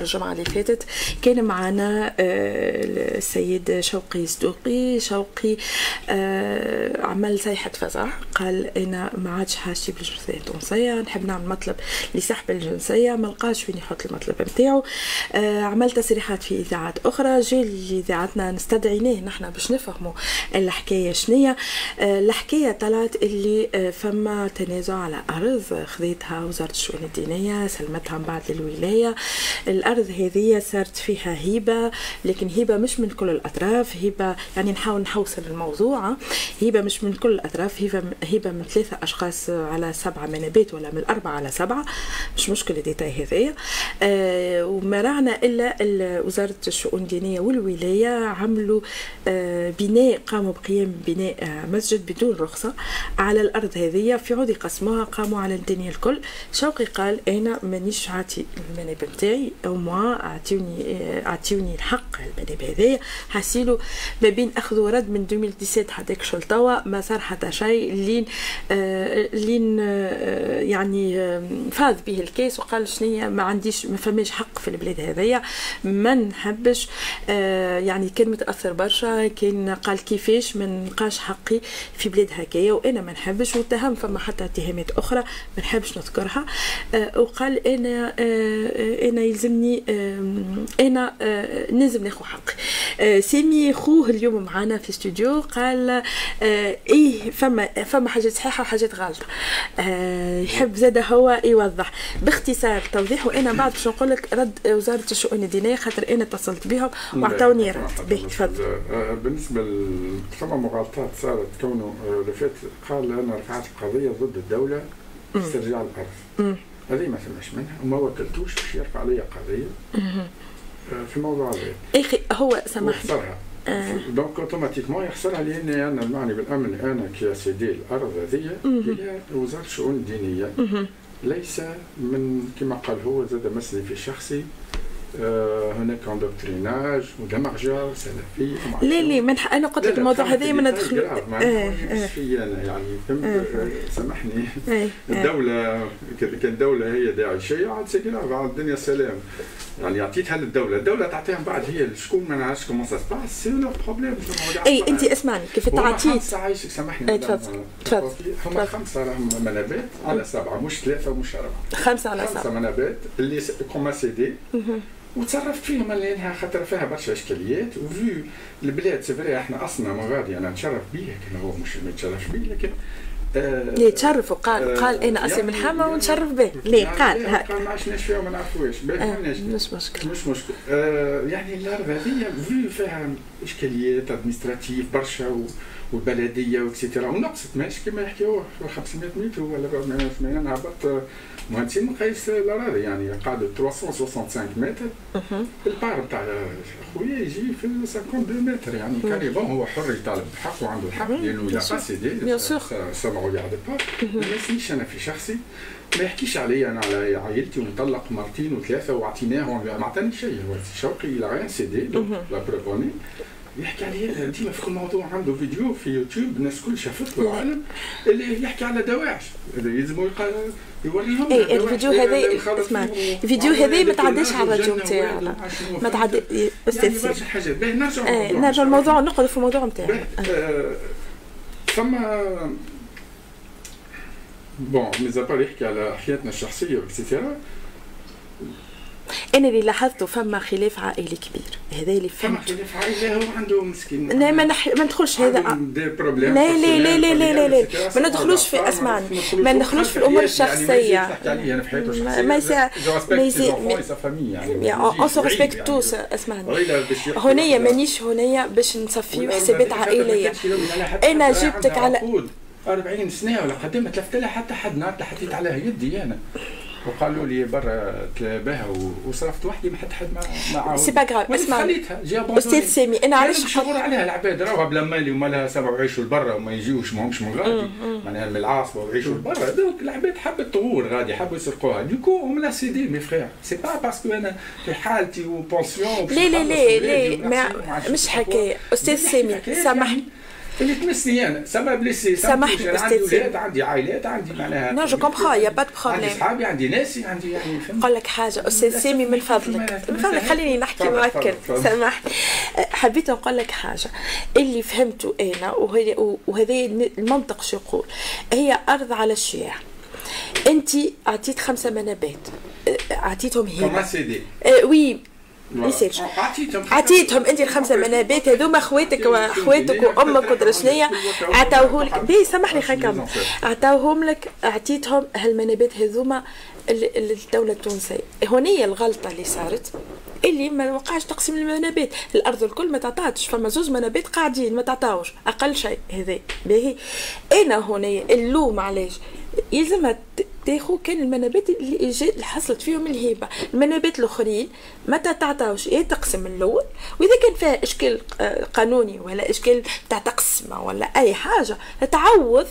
الجمعة اللي فاتت. كان معنا آه، السيد شوقي صدوقي. شوقي آه، عمل صيحة فزع. قال أنا ما عادش حاجتي بالجنسية التونسية نحب نعمل مطلب لسحب الجنسية ما لقاش وين يحط المطلب نتاعو آه، عمل تصريحات في إذاعات أخرى جي لإذاعتنا نستدعيناه نحن باش نفهموا الحكاية شنية. الحكاية طلعت اللي فما تنازع على أرض خذيتها وزارة الشؤون الدينية سلمتها من بعد للولاية. الأرض هذه صارت فيها هبه لكن هبه مش من كل الأطراف هبه يعني نحاول نحوصل الموضوع هبه مش من كل الأطراف هبة من ثلاثة أشخاص على سبعة منابات ولا من أربعة على سبعة. مش مشكلة ديتاي هذايا. آه وما رعنا إلا وزارة الشؤون الدينية والولاية عملوا آه بناء قاموا بقيام بناء آه مسجد بدون رخصة على الأرض هذه في عود قسموها قاموا على الدنيا الكل. شوقي قال أنا مانيش عاتي المنابه نتاعي أو موا اعطيوني اعطيوني الحق المذهب هذايا حسيلو ما بين أخذ ورد من 2017 حتى شغل توا ما صار حتى شيء لين آه لين آه يعني آه فاز به الكيس وقال شنيا ما عنديش ما فماش حق في البلاد هذايا ما نحبش يعني كان متأثر برشا كان قال كيفاش ما نلقاش حقي في بلاد هكايا وأنا ما نحبش واتهم فما حتى اتهامات أخرى ما نحبش نذكرها وقال أنا أنا يلزم يلزمني أنا لازم ناخذ حقي. سامي خوه اليوم معنا في استوديو قال آه، إيه فما فما حاجات صحيحة وحاجات غلطه يحب زاد هو يوضح. باختصار توضيح وأنا بعد باش نقول لك رد وزارة الشؤون الدينية خاطر أنا اتصلت بهم وأعطوني رد. به تفضل. بالنسبة فما مغالطات صارت كونه لفات قال أنا رفعت قضيه ضد الدولة استرجاع الأرض. هذه ما سمعش منها وما وكلتوش باش يرفع علي قضية. آه، في الموضوع هذا. أخي هو سمح آه. donc automatiquement يحصلها لاني أنا المعني بالأمر. أنا qui ai cédé الأرض هذه هي وزارة الشؤون الدينية. ليس من كما قال هو زاد مسني في شخصي. آه، هناك اندوكتريناج ودمغجه سلفي لا لا من أنا قلت لك الموضوع هذا ما ندخل آه. آه أنا يعني. فهمت؟ آه، آه. سامحني الدولة كان دولة هي داعشية عاد سي بعد الدنيا سلام. يعني عطيتها للدوله الدولة. تعطيها بعد هي شكون ما نعرفش كومون سا سباس سي لو بروبليم أي أنت اسمعني كيف تعطيت خمسة عايشك سامحني تفضل تفضل هما خمسة راهم منابات على سبعة مش ثلاثة ومش أربعة. خمسة على سبعة. خمسه منابات اللي كوما سيدي وتصرفت فيهم لانها خاطر فيها برشا إشكاليات. وفي البلاد سي إحنا أصلا مغادي أنا نتشرف به كان هو مش ما يتشرفش به لكن آه تشرف وقال آه قال أنا اصلي من حما ونشرف به. ليه؟ يعني قال هكا قال ما عشناش فيها وما نعرفوهاش. آه مش مشكل مش مشكل يعني الأرض هذه في فيها إشكاليات أدمنستراتيف برشا والبلديه وكسيتيرا ونقصت ماشي كما يحكيوه 500 متر ولا 480 أنا مهندسين مقيس الاراضي يعني قاعدة 365 متر البار تاع خويا يجي في 52 متر يعني كاريبون هو حر يطالب بحقه عنده الحق لأنه لا با سيدي ما ريغارد با ما يسميش أنا في شخصي ما يحكيش علي أنا على عائلتي ومطلق مرتين وثلاثه وعطيناه ما عطاني شيء شوقي إلى غير سيدي لا بروفوني يحكي عليه ديما في كل موضوع عنده فيديو في يوتيوب الناس كل شافته العالم. اللي يحكي على دواعش. يلزموا يوريهم اي الفيديو هذا اسمع الفيديو هذا ما تعداش على الراديو نتاعنا ما تعدى أستاذ يعني حاجات. باهي نرجع نرجع الموضوع نقعد في الموضوع نتاعنا ثم بون ميزابار يحكي على حياتنا الشخصيه وكسيتيرا أنا اللي لاحظته فما خلاف عائلي كبير. هذا اللي فما خلاف عائلي هو عنده مسكين. لا ما نح... ما ندخلش هذا. لا لا لا لا لا لا لا. ما ندخلوش في اسمعني ما ندخلوش في الأمور الشخصية. ما يسا ما يسا يعني اون سو ريسبكت توس اسمعني هنيا مانيش هنيا باش نصفيو حسابات عائلية. أنا جبتك على 40 سنة ولا قدام تلفت لها حتى حد نهار حطيت عليها يدي أنا. وقالوا لي برا تلاباها وصرفت وحدي ما حد حد ما عاود. سي با غراف اسمع خليتها أستاذ سامي أنا علاش مشغول عليها العباد راهو بلا مالي وما لها سبب ويعيشوا لبرا وما يجيوش ماهمش من غادي. معناها من العاصمة ويعيشوا لبرا دونك العباد حبت تغور غادي حبوا يسرقوها. دوكو هم لا سيدي مي فخير سي با باسكو أنا في حالتي وبونسيون لا لا لا لا مش حكاية. أستاذ سامي سامحني. اللي تمسني أنا سما بليسي سامحني عندي أولاد عندي عائلات عندي معناها نو جو كومبخون يا با دو عندي بروبليم صحابي عندي ناسي عندي يعني نقول لك حاجة أستاذ سامي من فضلك. من فضلك خليني نحكي معك. سامحني. حبيت نقول لك حاجة. اللي فهمته وهي وهذا المنطق شو يقول. هي أرض على الشياع أنت أعطيت خمسة منابات. هبة سيدي آه، وي نسيت عطيتهم عطيتهم انت الخمسة منابات هذوما خواتك وأخواتك وأمك ودرشنيه عطاوه لك بي سامحني خلينا عطاوهم لك أعطيتهم هالمنابات هذوما الدولة التونسية. هونية الغلطة اللي صارت اللي ما وقعش تقسيم المنابات الأرض الكل ما تعطاتش فما زوز منابات قاعدين ما تعطاوش. أقل شيء هذا باهي. أنا هونية اللوم علاش يلزمها تاخو كان المنابات اللي جا- اللي حصلت فيهم الهبه المنابات الأخرين متى تعطاوش يا تقسم الأول وإذا كان فيها إشكال آه، قانوني ولا إشكال تاع تقسمه ولا أي حاجة تعوض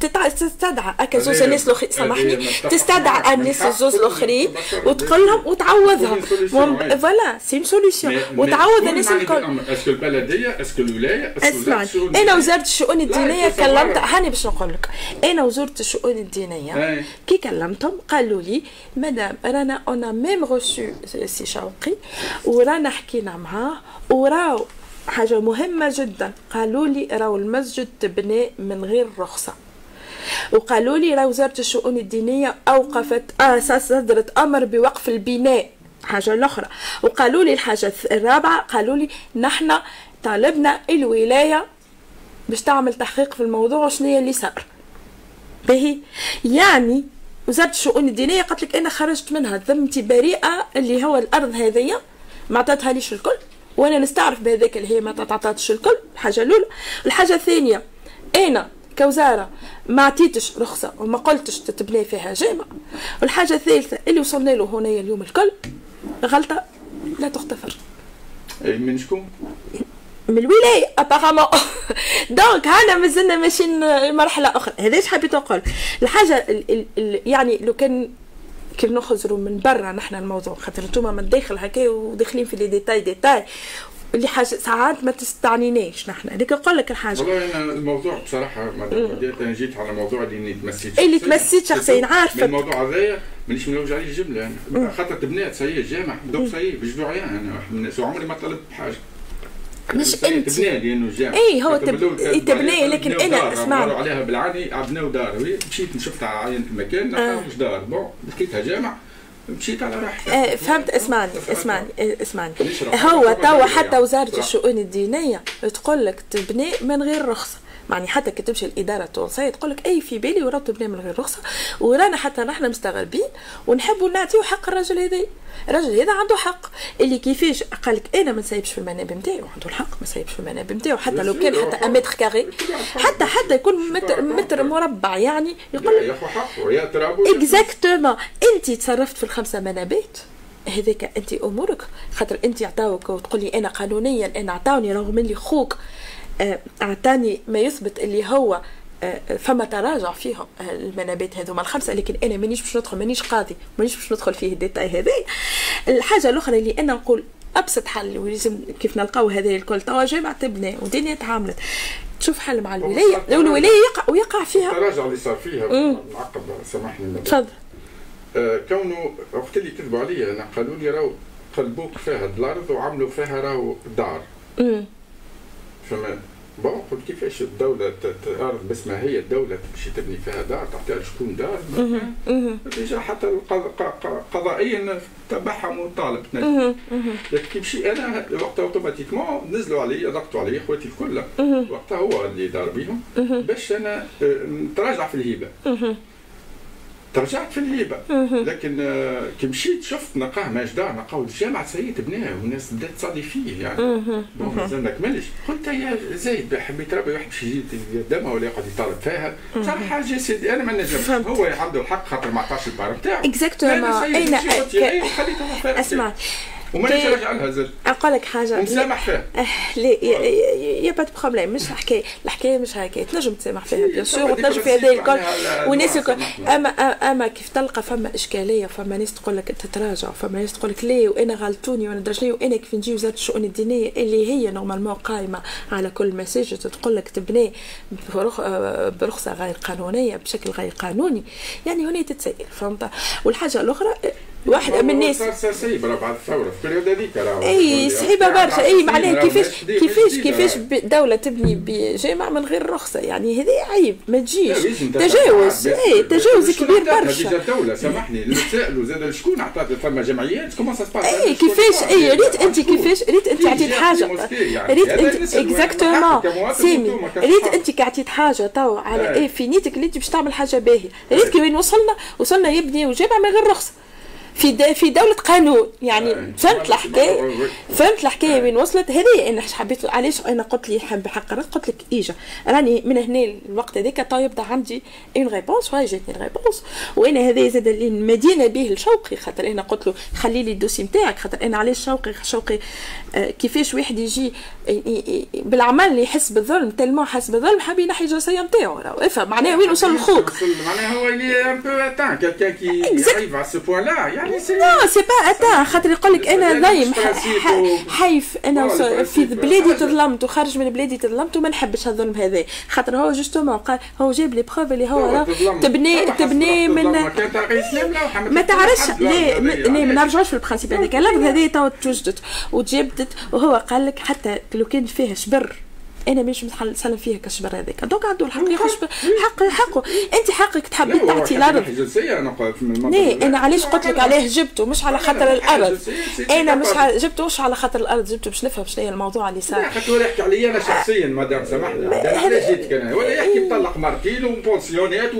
تستدعى هكا زوز الناس الأخرين. سامحني؟ تستدعى. الناس الزوز الأخرين وتقول لهم وتعوضهم. voilà c'est une solution وتعوض الناس الكل. est-ce que البلديه est-ce que الولايه اسمعني الشؤون أنا وزارة الشؤون الدينية. كلمت هاني باش نقول لك. أنا وزارة الشؤون الدينية. كي كلمتهم قالوا لي مدام رانا أنا même روسو سي شوقي ورانا حكينا معاه وراو حاجة مهمة جدا. قالوا لي راهو المسجد تبنى من غير رخصة. وقالوا لي راه وزاره الشؤون الدينية أوقفت آه صدرت أمر بوقف البناء. حاجة الاخرى وقالوا لي الحاجة الرابعة قالوا لي نحن طالبنا الولاية باش تعمل تحقيق في الموضوع وشنو هي اللي صار؟ باهي. يعني وزارة الشؤون الدينية قالت لك أنا خرجت منها ذمتي بريئة اللي هو الأرض هذيا ما عطاتها ليش الكل؟ وأنا نستعرف بهذاك اللي هي ما تعطاتش الكل الحاجة الأولى. الحاجة الثانية أنا كوزارة ما عطيتش رخصة وما قلتش تتبني فيها جامع. والحاجة الثالثة اللي وصلنا له هنا اليوم الكل غلطة لا تغتفر. من شكون؟ من الولاية ابارامون دونك هانا مازلنا ماشيين لمرحلة أخرى. هذا إيش حبيت نقول. الحاجة ال ال ال يعني لو كان كي نخرجوا من برا نحن الموضوع خاطر انتوما من الداخل هكا وداخلين في لي ديتاي ديتاي. اللي حاجة ساعات ما تستعنيناش نحن. هذيك نقول لك الحاجة. والله أنا الموضوع بصراحة أنا جيت على الموضوع اللي تمسيت اللي تمسيت شخصياً، عارفك. الموضوع هذايا مانيش ملوج عليه الجملة. أنا خاطر تبنات c'est جامع. donc c'est بجدو عيان أنا. من الناس وعمري ما طلبت بحاجة. مش أنت تبنى لأنه جامع إي، هو تب- بالأول كانت إي، تبنى، بعدين لكن اسمعني. عمروا عليها بالعاني عبناو دار مشيت شفتها عينت المكان آه. مش دار bon لقيتها جامع مشيت على راحتي آه فهمت اسمعني اسمعني آه، اسمعني. هو توا. حتى وزارة. الشؤون الدينية تقول لك تبني من غير رخصة يعني حتى كي تمشي الإدارة التونسية تقول لك أي في بالي وراه تبني من غير رخصة ورانا حتى نحن مستغربين ونحبوا نعطيو حق الرجل هذا. الرجل هذا عنده حق. اللي كيفاش؟ قال لك أنا ما نسيبش في المنابر نتاعو عنده الحق ما نسيبش في المنابر نتاعو حتى لو كان حتى mètre carré حتى حتى يكون متر متر مربع يعني يقول ترابو. exactement أنت تصرفت في الخمسة منابات. هذيك أنت أمورك. خاطر أنت عطاوك وتقولي أنا قانونيا أنا عطاوني رغم اللي خوك أعطاني ما يثبت اللي هو آه، فما تراجع فيهم آه، المنابات هذوما الخمسة لكن أنا مانيش باش ندخل مانيش قاضي مانيش باش ندخل فيه ال détail هذا الحاجة الأخرى اللي أنا نقول أبسط حل ولازم كيف نلقاو هذا الكل توا جامعة تبنى ودنيا تعاملت. تشوف حل مع الولاية والولايه يقع ويقع فيها. التراجع اللي صار فيها نعقب سامحني. تفضل. آه، كونه وقت اللي كذبوا عليا أنا قالوا لي راهو قلبوك فيها الأرض وعملوا فيها راهو دار. أمم. bon قلت كيفاش ت- أرض باسمها هي الدولة تمشي تبني فيها دار تعطيها شكون دار déjà حتى قضائيا تبعها مطالب تنجم لكن كي مشي أنا وقتها automatiquement نزلوا علي ضغطوا علي خواتي الكل وقتها هو اللي دار بيهم باش أنا آه، نتراجع في الهبة ترجعت في الهبه لكن آه، كي مشيت شفت نلقاه ماش دار نلقاو الجامعة سيد بناه والناس بدات تصلي فيه يعني. bon مازال ما كملش قلت يا زايد حبيت ربي واحد باش يجي يقدمها ولا يقعد يطالب فيها. صراحة حاجة سيدي. أنا ما نجمش. هو عنده الحق خاطر ما عطاش ال part نتاعو. أين- ك- خليته أسمع. وما نرجع لها زاد أقول لك حاجة. ومسامح فيها. il y a pas problème مش الحكاية الحكاية مش هكا تنجم تسامح فيها bien sûr وتنجم في هذا الكل. والناس الكل اما أما كيف تلقى فما إشكالية؟ فما ناس تقول لك تتراجع فما ناس تقول لك ليه وأنا غلطوني وأنا درج ليه وأنا كيف نجي وزاره الشؤون الدينية اللي هي normalement قائمه على كل مساجد تقول لك تبني برخصة غير قانونية بشكل غير قانوني. يعني هنا تتسائل فهمت؟ والحاجة الأخرى واحد من الناس. صعيبه بعد الثورة. في ال période هذيك أي صعيبه برشا. أي معناها كيفاش كيفاش كيفاش دوله تبني بجامع من غير رخصة؟ يعني هذا عيب ما تجيش. تجاوز. اي تجاوز كبير برشا. دوله سامحني. نتسائلوا زاد شكون؟ عطات ثم جمعيات. comment ça se passe اي كيفاش؟ اي ريت أنت كيفاش؟ ريت أنت عطيت حاجة. ريت انت exactement سامي. ريت أنت كعطيت حاجة تو على اي في نيتك اللي انت باش تعمل حاجة باهية. ريت كي وين وصلنا وصلنا يبني جامع من غير رخصة. في في دولة قانون. يعني. فهمت الحكاية؟ فهمت الحكاية. وين وصلت؟ هذه أنا حبيت علاش أنا قلت لي حب حق قلت لك إيجا. راني من هنا الوقت هذاك تو يبدا عندي une réponse وهي جاتني réponse وأنا هذا زاد اللي المدينة به لشوقي خاطر أنا قلت له خلي لي ال dossier نتاعك خاطر أنا علاش شوقي؟ شوقي آه كيفاش واحد يجي بالعمل يحس بالظلم تلمو حس بالظلم حاب ينحي الجنسية نتاعو. افهم معناها وين وصل الخوك معناها هو اللي un peu étonnant qu'il arrive à ce point-là يعني لا c'est pas étonnant خاطر يقول لك أنا نايم حيف أنا في بلادي تظلمت وخارج من بلادي تظلمت وما نحبش الظلم هذا خاطر هو justement قال هو جاب لي preuve اللي هو تبني تبني من ما تعرفش لا ما نرجعوش في البرانسيب هذاك اللفظ هذه تو توجدت وتجبدت وهو قال لك حتى لو كان فيه شبر أنا مش نسلم فيها كشبر هذاك دوك عنده الحق ياخذ حق حقه. أنت حقك تحب تعطي الأرض. أنا أنا علاش قلت لك عليه جبته مش على خاطر الأرض. أنا مش جبته مش على خاطر الأرض جبته باش نفهم شنو هي الموضوع اللي صار. خاطر يحكي علي أنا شخصيا مدام سامحني علاش جيتك أنا؟ ولا يحكي طلق مرتين وبونسيونات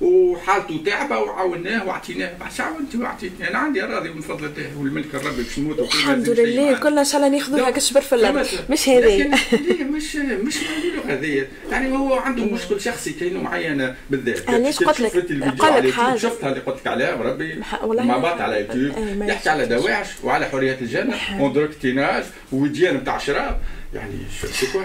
وحالته تعبة وعاوناه وأعطيناه. عاونتي وعطيتني أنا عندي أراضي من فضل الله والملك الرب باش نموت الحمد لله كلنا إن شاء الله ناخذوها كشبر في الأرض. مش هذه. مش مش له هذه. يعني هو عنده مشكل شخصي كاينة معينة بالذات. علاش قلت لك؟ قلت لك حاجة شفتها اللي قلت لك عليها بربي مع بعض على يوتيوب يحكي على دواعش وعلى حرية الجنة. وندرك تيناج وديان نتاع شراب. يعني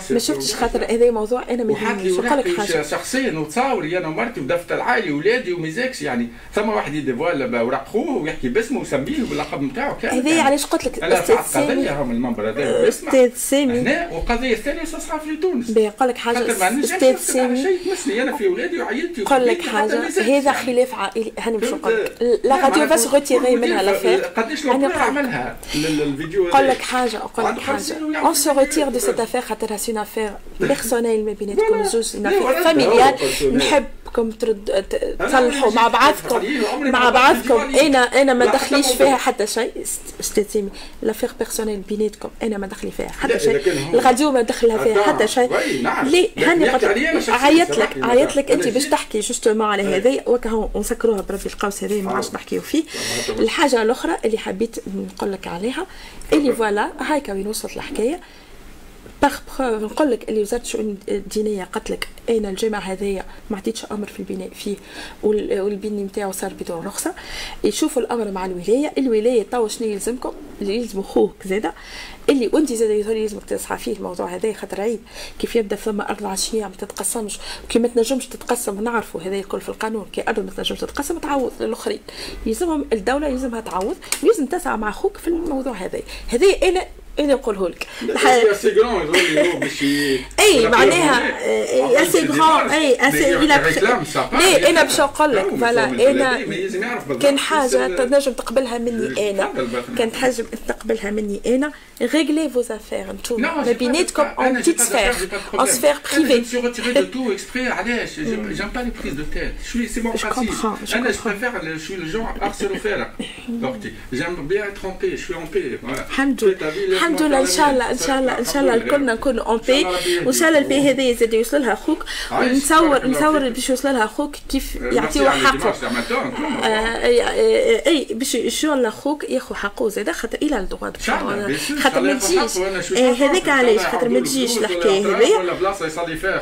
ما شفتش خاطر هذا موضوع أنا ما يهمنيش لك حاجة. شخصيا وتصاوري أنا ومرتي ودفتر العائلي ولادي و mes actes يعني ثم واحد ي dévoile اوراق خوه ويحكي باسمه ويسميه باللقب نتاعو كامل. هذه علاش قلت لك؟ أستاذ سامي. هم المنبر هذا أستاذ سامي. هنا والقضية الثانية تصحى في تونس. بيقول لك حاجة. أستاذ سامي. شيء تمسني أنا في ولادي وعائلتي نقول لك حاجة. هذا خلاف عائلي. هاني باش نقول. لك la radio باش retirer منها l'affaire قداش أنا عملها الفيديو نقول لك حاجة. نقول لك حاجة. on se retire de cette affaire خاطر c'est affaire personnelle ما بيناتكم زوج une affaire familiale نحبكم ترد تصلحوا مع بعضكم مع بعضكم أنا أنا ما دخليش فيها حتى شيء. أستاذ l'affaire personnelle بيناتكم. أنا ما دخلي فيها حتى شيء. الغاديو ما دخلها فيها حتى شيء. ليه؟ هاني عيطت لك عيطت لك أنت باش تحكي justement على هذا وكا نسكروها بربي القوس هذا ما عادش نحكيو فيه. الحاجة الأخرى اللي حبيت نقول لك عليها اللي voilà هايكا وين وصلت الحكاية. par preuve نقول لك اللي وزارة الشؤون الدينية قالت لك أنا الجامع هذايا؟ ما عطيتش أمر في البناء فيه. والبني نتاعو صار بدون رخصة. يشوفوا الأمر مع الولاية. الولاية تو شنو يلزمكم؟ اللي يلزم خوك زاده. اللي وانت زاد يلزمك تصحى فيه. الموضوع هذا خاطر عيب. كيف يبدأ ثم ارض عشيه ما تتقسمش؟ وكي ما تنجمش تتقسم نعرفوا هذا يقول في القانون. كي ارض ما تنجمش تتقسم تعوض للآخرين. يلزمهم الدولة يلزمها تعوض. ويلزم تسعى مع خوك في الموضوع هذا. هذا أنا أنا نقوله لك؟ اي معناها يا سي غران اي اسي لا أنا باش نقول لك؟ فوالا أنا كان حاجة تنجم تقبلها مني أنا. كانت حاجة تقبلها مني أنا. ريغلي فوز افير أنتم ما بيناتكم اون بتيت سفير اون سفير بريفي Je retiré de tout exprès علاش j'aime pas les prises de tête. Je suis c'est mon principe. أنا je préfère je suis le genre arcelofère j'aime bien être en paix je suis en paix. الحمد لله الحمد لله إن شاء الله إن شاء الله إن شاء الله الكلنا نكونوا اون بي وإن شاء الله البي هذايا زاد يوصل لها أخوك. ونتصور نتصور باش يوصل لها أخوك كيف يعطيوه حقه. أي باش الشغل أخوك ياخذ حقه زاد خاطر إلى الدغوا خاطر ما تجيش. هذاك علاش؟ خاطر ما تجيش الحكاية هذيا؟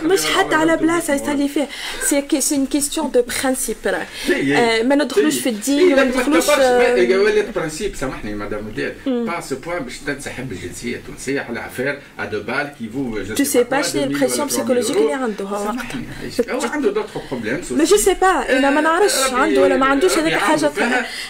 مش حتى على بلاصة يصلي فيها. c'est c'est question de principe ما ندخلوش في الدين وما ندخلوش ولات principe سامحني مدام وداد pas ce point باش تنسحب الجنسيه التونسيه على affaire à deux balles que veux je sais pas شنو ال pression psychologique اللي عنده هو هو عنده d'autres problèmes mais je sais pas أنا ما نعرفش عنده ولا ما عندوش هذيك حاجة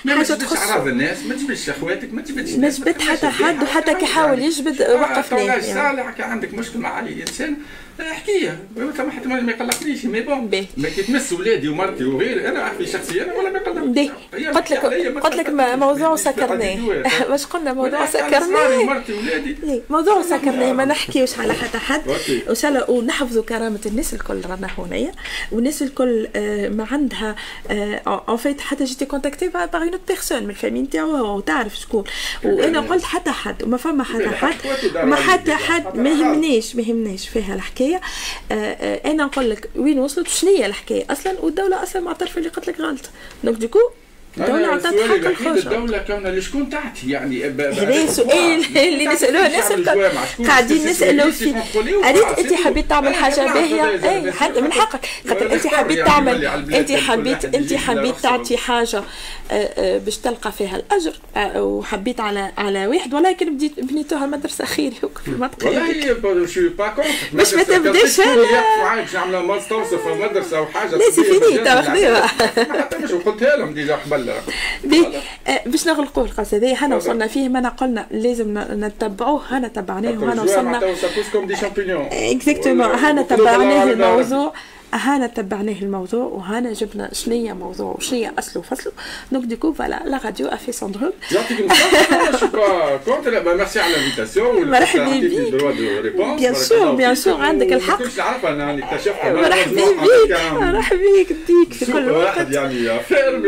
حاجة تخص اعراض الناس ما تجبدش اخواتك ما تجبدش ما جبد حتى حد وحتى كي حاول يجبد وقفناه يعني. عندك مشكل مع اي انسان احكيها ثم حتى ما يقلقنيش mais bon mais كي تمس ولادي ومرتي وغيري. أنا عارف شخصيا ولا ما يقلقنيش. قلت لك قلت لك موضوع سكرناه. واش قلنا؟ موضوع سكرناه. مرتي ولادي موضوع سكرناه. ما نحكيوش على حتى حد. وان شاء الله ونحفظوا كرامة الناس الكل رانا هنايا. والناس الكل ما عندها en fait حتى j'étais contacté par une personne من ال famille نتاعو وتعرف شكون. وأنا قلت حتى حد وما فما حتى حد. ما حتى حد ما يهمنيش ما يهمنيش. فيها الحكاية. الحكاية. آه أنا نقول لك وين وصلت؟ وشنو هي الحكاية؟ أصلا والدولة أصلا معترفه اللي قالت لك غلط. دونك ديكو الدولة عطات حق الخرج الدولة كون لشكون تعطي يعني هذا السؤال اللي نسألوه الناس قاعدين نسألوا فيه أريد أنت حبيت تعمل حاجة باهية أي حد من حقك. خاطر أنت حبيت تعمل أنت حبيت أنت حبيت تعطي حاجة باش تلقى فيها الأجر. وحبيت على على واحد. ولكن بديت بنيتوها مدرسة خيري في المنطقة والله شو با مش ما تبدأش باش نعمل ماستر في المدرسة وحاجة لا سي فيني تاخذيها حتى مش قلتها لهم ديجا قبل ولا باش نغلقوا القصة هذه هنا وصلنا فيه ما قلنا لازم نتبعوه هنا تبعناه وهنا وصلنا. اكزاكتومون هنا تبعناه الموضوع. هانا تبعناه الموضوع وهانا جبنا شنية موضوع وشنية أصله وفصله دونك ديكو فوالا لا راديو افي سون دروب الصحة كونت ميرسي على الانفيتاسيون مرحبا بك بيان سور بيان سور عندك الحق كنتش أنا اللي اكتشفتها مرحبا بك مرحبا بك ديك في كل وقت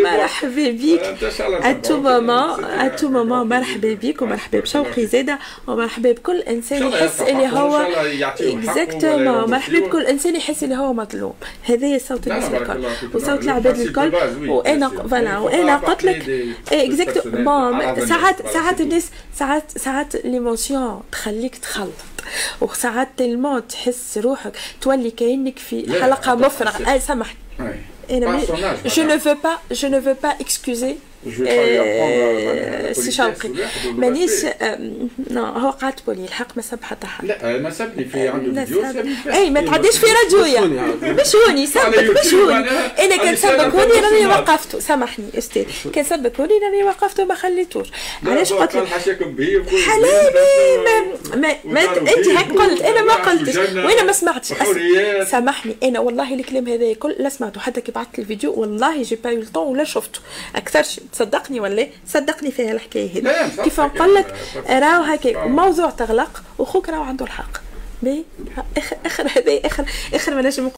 مرحبا بك اتو مومون اتو مومون مرحبا بك ومرحبا بشوقي زاده ومرحبا بكل انسان يحس اللي هو exactement مرحبا بكل انسان يحس اللي هو هذا صوت الناس الكل وصوت العباد الكل. وأنا voilà وأنا قلت لك exactement bon ساعات ساعات الناس ساعات ساعات l'émotion تخليك تخلط. وساعات تلمون تحس روحك تولي كأنك في حلقة مفرغ اي سامحني. أنا je ne veux pas je ne veux pas excuser سي شوقي مانيش هو قاتبوا لي الحق ما سب حتى حد لا ما سبني في عنده فيديو اي ما تعديش في راديويا مش هوني سبك مش هوني. أنا. كان سبك هوني راني وقفته سامحني أستاذ. كان سبك هوني راني وقفته ما خليتوش. علاش قلت لك؟ حلالي! ما, ما, ما أنت هيك قلت. أنا ما قلتش. وأنا ما سمعتش. سامحني. أنا والله الكلام هذا كل لا سمعته. حتى كي بعثت الفيديو والله جي با يو ولا شفته. أكثر تصدقني ولا صدقني فيها الحكاية هذه. كيف نقول لك راهو هكا موضوع تغلق وخوك راهو عنده الحق. باهي آخر آخر هذا آخر آخر ما نجم